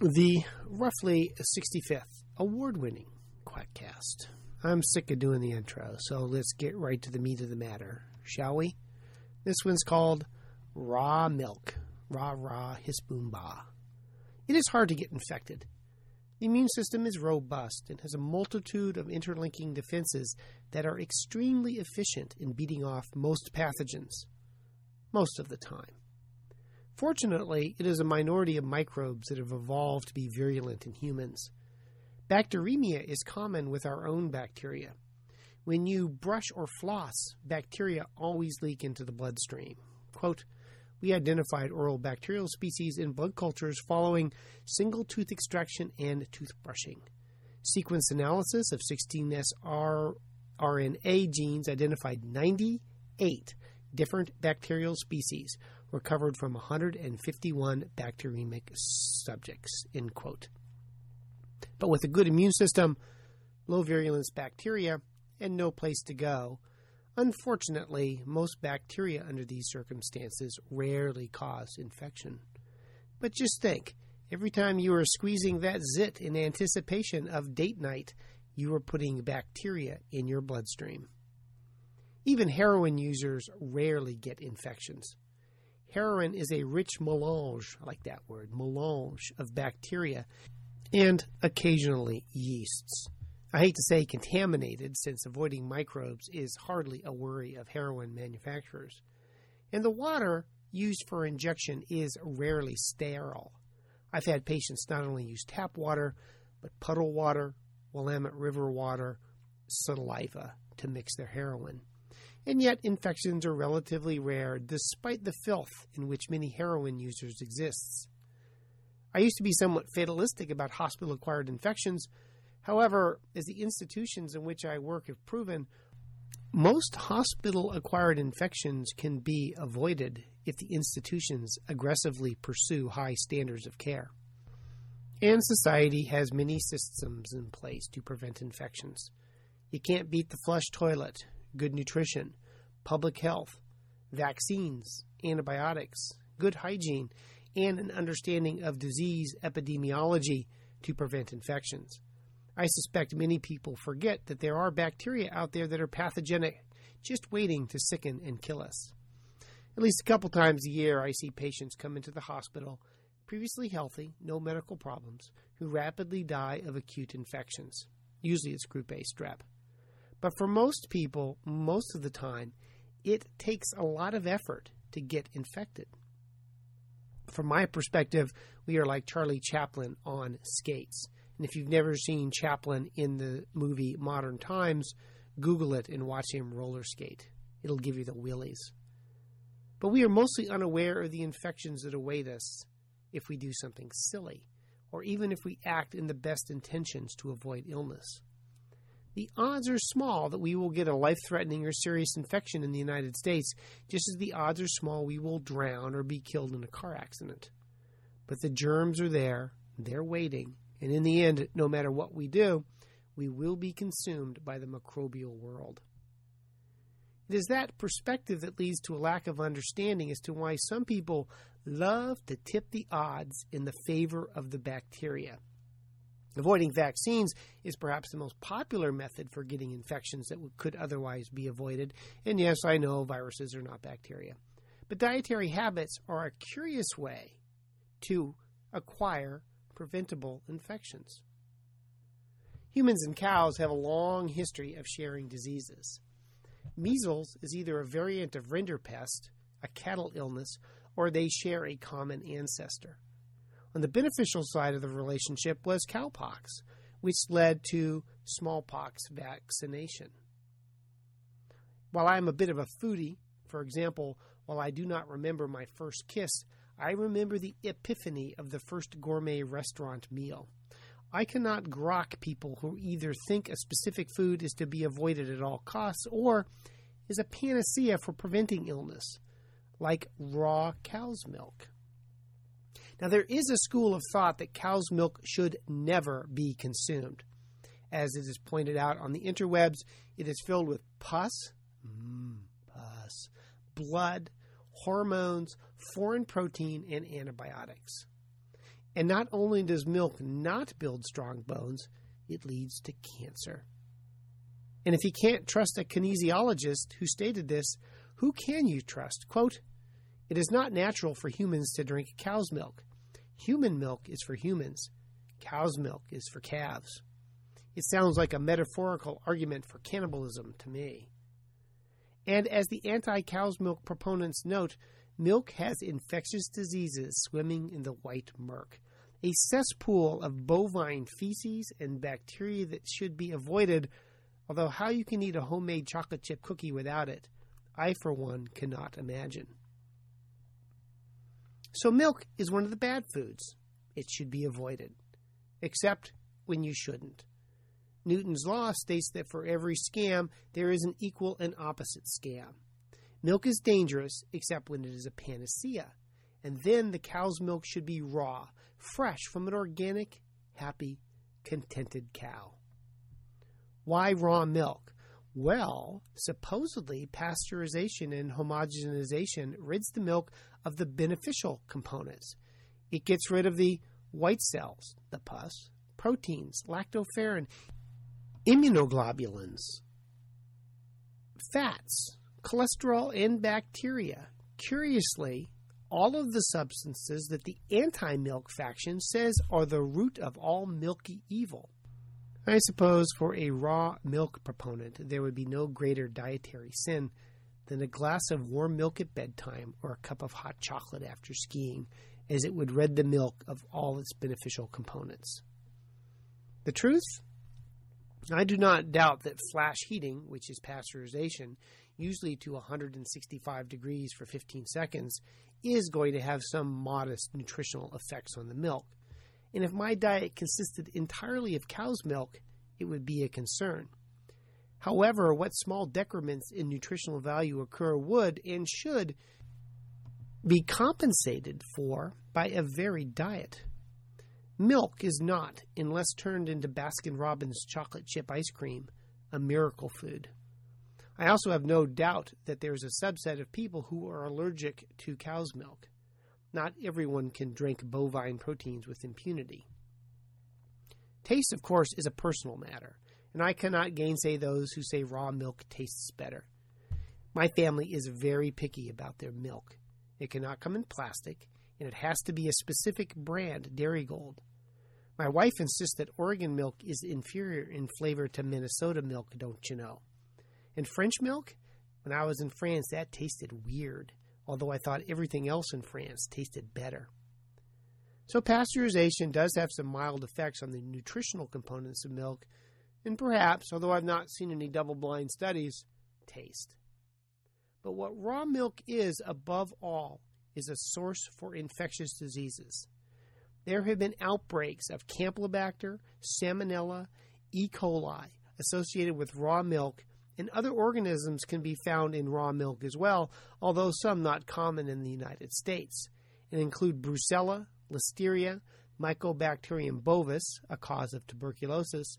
the roughly 65th award winning Quackcast. I'm sick of doing the intro, so let's get right to the meat of the matter, shall we? This one's called Raw Milk. Rah rah hiss boom bah. It is hard to get infected. The immune system is robust and has a multitude of interlinking defenses that are extremely efficient in beating off most pathogens. Most of the time. Fortunately, it is a minority of microbes that have evolved to be virulent in humans. Bacteremia is common with our own bacteria. When you brush or floss, bacteria always leak into the bloodstream. Quote, we identified oral bacterial species in blood cultures following single tooth extraction and toothbrushing. Sequence analysis of 16S RNA genes identified 98 different bacterial species recovered from 151 bacteremic subjects. End quote. But with a good immune system, low virulence bacteria, and no place to go, unfortunately, most bacteria under these circumstances rarely cause infection. But just think every time you are squeezing that zit in anticipation of date night, you are putting bacteria in your bloodstream. Even heroin users rarely get infections. Heroin is a rich melange, I like that word, melange of bacteria and occasionally yeasts. I hate to say contaminated, since avoiding microbes is hardly a worry of heroin manufacturers. And the water used for injection is rarely sterile. I've had patients not only use tap water, but puddle water, Willamette River water, saliva to mix their heroin and yet infections are relatively rare despite the filth in which many heroin users exists. I used to be somewhat fatalistic about hospital acquired infections. However, as the institutions in which I work have proven, most hospital acquired infections can be avoided if the institutions aggressively pursue high standards of care. And society has many systems in place to prevent infections. You can't beat the flush toilet, good nutrition, public health, vaccines, antibiotics, good hygiene, and an understanding of disease epidemiology to prevent infections. I suspect many people forget that there are bacteria out there that are pathogenic, just waiting to sicken and kill us. At least a couple times a year, I see patients come into the hospital, previously healthy, no medical problems, who rapidly die of acute infections. Usually it's group A strep. But for most people, most of the time, it takes a lot of effort to get infected. From my perspective, we are like Charlie Chaplin on skates. And if you've never seen Chaplin in the movie Modern Times, Google it and watch him roller skate. It'll give you the willies. But we are mostly unaware of the infections that await us if we do something silly, or even if we act in the best intentions to avoid illness the odds are small that we will get a life threatening or serious infection in the United States, just as the odds are small we will drown or be killed in a car accident. But the germs are there, they're waiting, and in the end, no matter what we do, we will be consumed by the microbial world. It is that perspective that leads to a lack of understanding as to why some people love to tip the odds in the favor of the bacteria. Avoiding vaccines is perhaps the most popular method for getting infections that could otherwise be avoided. And yes, I know viruses are not bacteria. But dietary habits are a curious way to acquire preventable infections. Humans and cows have a long history of sharing diseases. Measles is either a variant of rinderpest, a cattle illness, or they share a common ancestor. On the beneficial side of the relationship was cowpox, which led to smallpox vaccination. While I am a bit of a foodie, for example, while I do not remember my first kiss, I remember the epiphany of the first gourmet restaurant meal. I cannot grok people who either think a specific food is to be avoided at all costs or is a panacea for preventing illness, like raw cow's milk. Now, there is a school of thought that cow's milk should never be consumed. As it is pointed out on the interwebs, it is filled with pus, mm, pus, blood, hormones, foreign protein, and antibiotics. And not only does milk not build strong bones, it leads to cancer. And if you can't trust a kinesiologist who stated this, who can you trust? Quote, It is not natural for humans to drink cow's milk. Human milk is for humans. Cow's milk is for calves. It sounds like a metaphorical argument for cannibalism to me. And as the anti cow's milk proponents note, milk has infectious diseases swimming in the white murk, a cesspool of bovine feces and bacteria that should be avoided. Although, how you can eat a homemade chocolate chip cookie without it, I, for one, cannot imagine. So, milk is one of the bad foods. It should be avoided, except when you shouldn't. Newton's law states that for every scam, there is an equal and opposite scam. Milk is dangerous except when it is a panacea, and then the cow's milk should be raw, fresh from an organic, happy, contented cow. Why raw milk? Well, supposedly pasteurization and homogenization rids the milk of the beneficial components. It gets rid of the white cells, the pus, proteins, lactoferrin, immunoglobulins, fats, cholesterol, and bacteria. Curiously, all of the substances that the anti milk faction says are the root of all milky evil. I suppose for a raw milk proponent, there would be no greater dietary sin than a glass of warm milk at bedtime or a cup of hot chocolate after skiing, as it would rid the milk of all its beneficial components. The truth? I do not doubt that flash heating, which is pasteurization, usually to 165 degrees for 15 seconds, is going to have some modest nutritional effects on the milk. And if my diet consisted entirely of cow's milk, it would be a concern. However, what small decrements in nutritional value occur would and should be compensated for by a varied diet. Milk is not, unless turned into Baskin Robbins chocolate chip ice cream, a miracle food. I also have no doubt that there is a subset of people who are allergic to cow's milk. Not everyone can drink bovine proteins with impunity. Taste, of course, is a personal matter, and I cannot gainsay those who say raw milk tastes better. My family is very picky about their milk. It cannot come in plastic, and it has to be a specific brand, Darigold. My wife insists that Oregon milk is inferior in flavor to Minnesota milk, don't you know? And French milk? When I was in France, that tasted weird, although I thought everything else in France tasted better. So, pasteurization does have some mild effects on the nutritional components of milk, and perhaps, although I've not seen any double blind studies, taste. But what raw milk is, above all, is a source for infectious diseases. There have been outbreaks of Campylobacter, Salmonella, E. coli associated with raw milk, and other organisms can be found in raw milk as well, although some not common in the United States, and include Brucella, Listeria, Mycobacterium bovis, a cause of tuberculosis,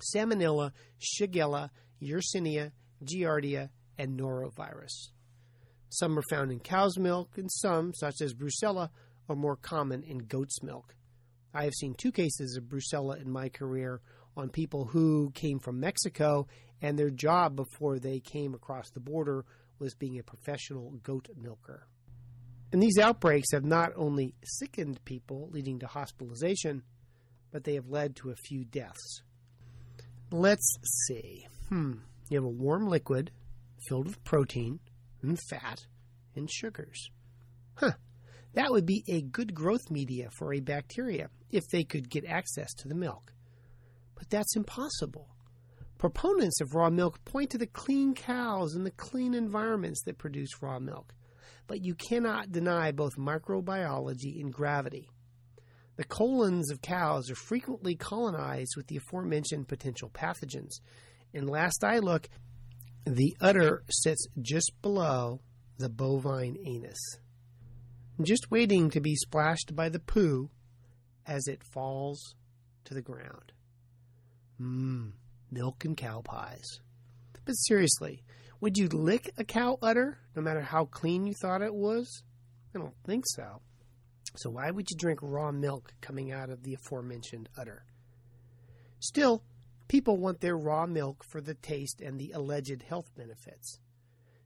Salmonella, Shigella, Yersinia, Giardia, and norovirus. Some are found in cow's milk, and some, such as Brucella, are more common in goat's milk. I have seen two cases of Brucella in my career on people who came from Mexico, and their job before they came across the border was being a professional goat milker. And these outbreaks have not only sickened people, leading to hospitalization, but they have led to a few deaths. Let's see. Hmm. You have a warm liquid filled with protein and fat and sugars. Huh. That would be a good growth media for a bacteria if they could get access to the milk. But that's impossible. Proponents of raw milk point to the clean cows and the clean environments that produce raw milk but you cannot deny both microbiology and gravity. The colons of cows are frequently colonized with the aforementioned potential pathogens. And last I look, the udder sits just below the bovine anus, just waiting to be splashed by the poo as it falls to the ground. Mmm, milk and cow pies. But seriously, would you lick a cow udder, no matter how clean you thought it was? I don't think so. So why would you drink raw milk coming out of the aforementioned udder? Still, people want their raw milk for the taste and the alleged health benefits.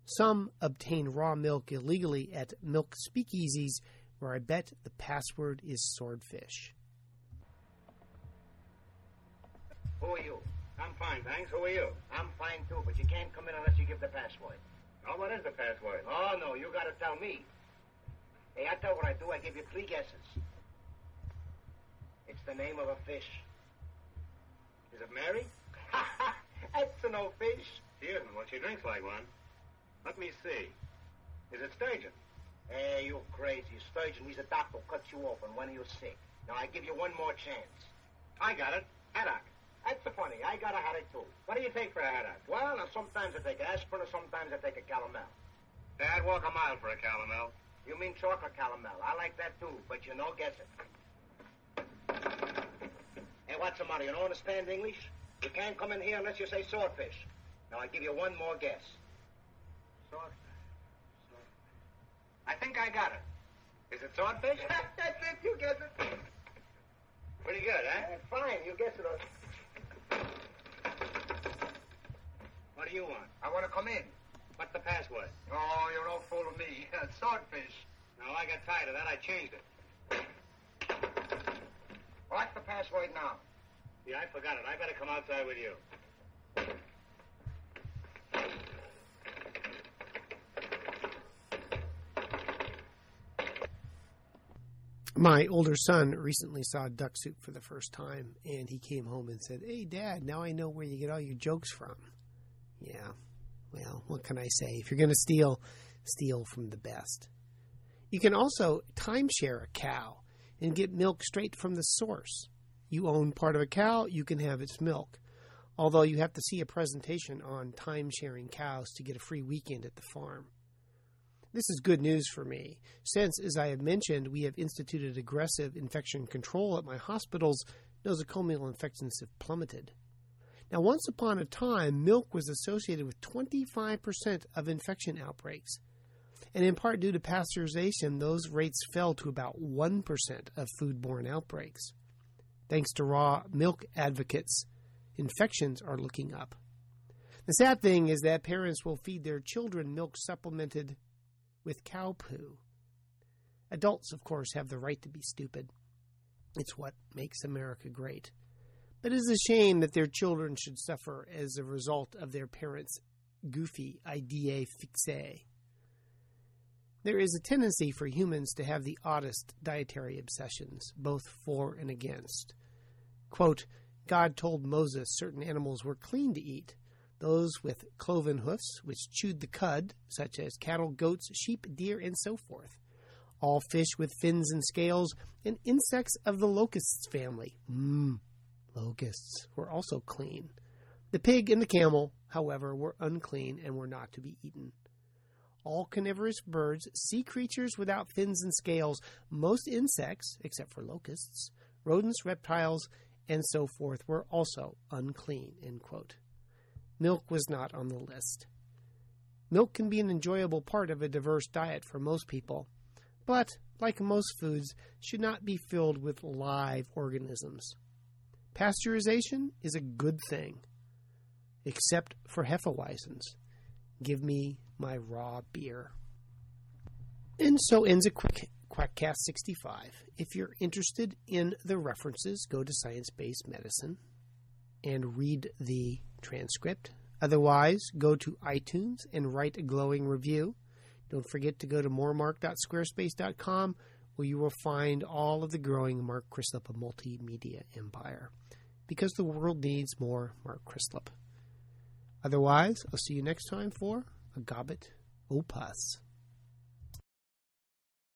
Some obtain raw milk illegally at milk speakeasies where I bet the password is swordfish. Who are you? I'm fine, thanks. Who are you? I'm fine too, but you can't come in unless you give the password. Oh, what is the password? Oh, no, you gotta tell me. Hey, I tell what I do, I give you three guesses. It's the name of a fish. Is it Mary? That's no fish. She isn't. Well, she drinks like one. Let me see. Is it sturgeon? Hey, you crazy. Sturgeon, he's a doctor who cuts you open when you're sick. Now, I give you one more chance. I got it. Haddock. That's the funny. I got a headache too. What do you take for a haddock? Well, now sometimes I take aspirin, or sometimes I take a calomel. Dad, walk a mile for a calomel. You mean chocolate calomel? I like that too, but you know, guess it. Hey, what's the matter? You don't understand English? You can't come in here unless you say swordfish. Now, I give you one more guess. Swordfish. Swordfish. I think I got it. Is it swordfish? That's it. You guess it. Pretty good, huh? Uh, fine. You guess it. What do you want? I want to come in. What's the password? Oh, you're no fool of me. Swordfish. No, I got tired of that. I changed it. What's the password now? Yeah, I forgot it. I better come outside with you. My older son recently saw Duck Soup for the first time, and he came home and said, Hey, Dad, now I know where you get all your jokes from. Yeah, well, what can I say? If you're going to steal, steal from the best. You can also timeshare a cow and get milk straight from the source. You own part of a cow, you can have its milk. Although you have to see a presentation on timesharing cows to get a free weekend at the farm. This is good news for me, since, as I have mentioned, we have instituted aggressive infection control at my hospitals, nosocomial infections have plummeted. Now, once upon a time, milk was associated with 25% of infection outbreaks. And in part due to pasteurization, those rates fell to about 1% of foodborne outbreaks. Thanks to raw milk advocates, infections are looking up. The sad thing is that parents will feed their children milk supplemented with cow poo. Adults, of course, have the right to be stupid. It's what makes America great. But it is a shame that their children should suffer as a result of their parents' goofy idea fixe. There is a tendency for humans to have the oddest dietary obsessions, both for and against. Quote, God told Moses certain animals were clean to eat, those with cloven hoofs, which chewed the cud, such as cattle, goats, sheep, deer, and so forth. All fish with fins and scales, and insects of the locusts family. Mmm, locusts were also clean. The pig and the camel, however, were unclean and were not to be eaten. All carnivorous birds, sea creatures without fins and scales, most insects, except for locusts, rodents, reptiles, and so forth, were also unclean. Milk was not on the list. Milk can be an enjoyable part of a diverse diet for most people, but, like most foods, should not be filled with live organisms. Pasteurization is a good thing, except for Hefeweizens. Give me my raw beer. And so ends a quick Quackcast 65. If you're interested in the references, go to Science Based Medicine and read the transcript. Otherwise, go to iTunes and write a glowing review. Don't forget to go to moremark.squarespace.com where you will find all of the growing Mark Crislip multimedia empire. Because the world needs more Mark Crislip. Otherwise, I'll see you next time for a Gobbet Opus.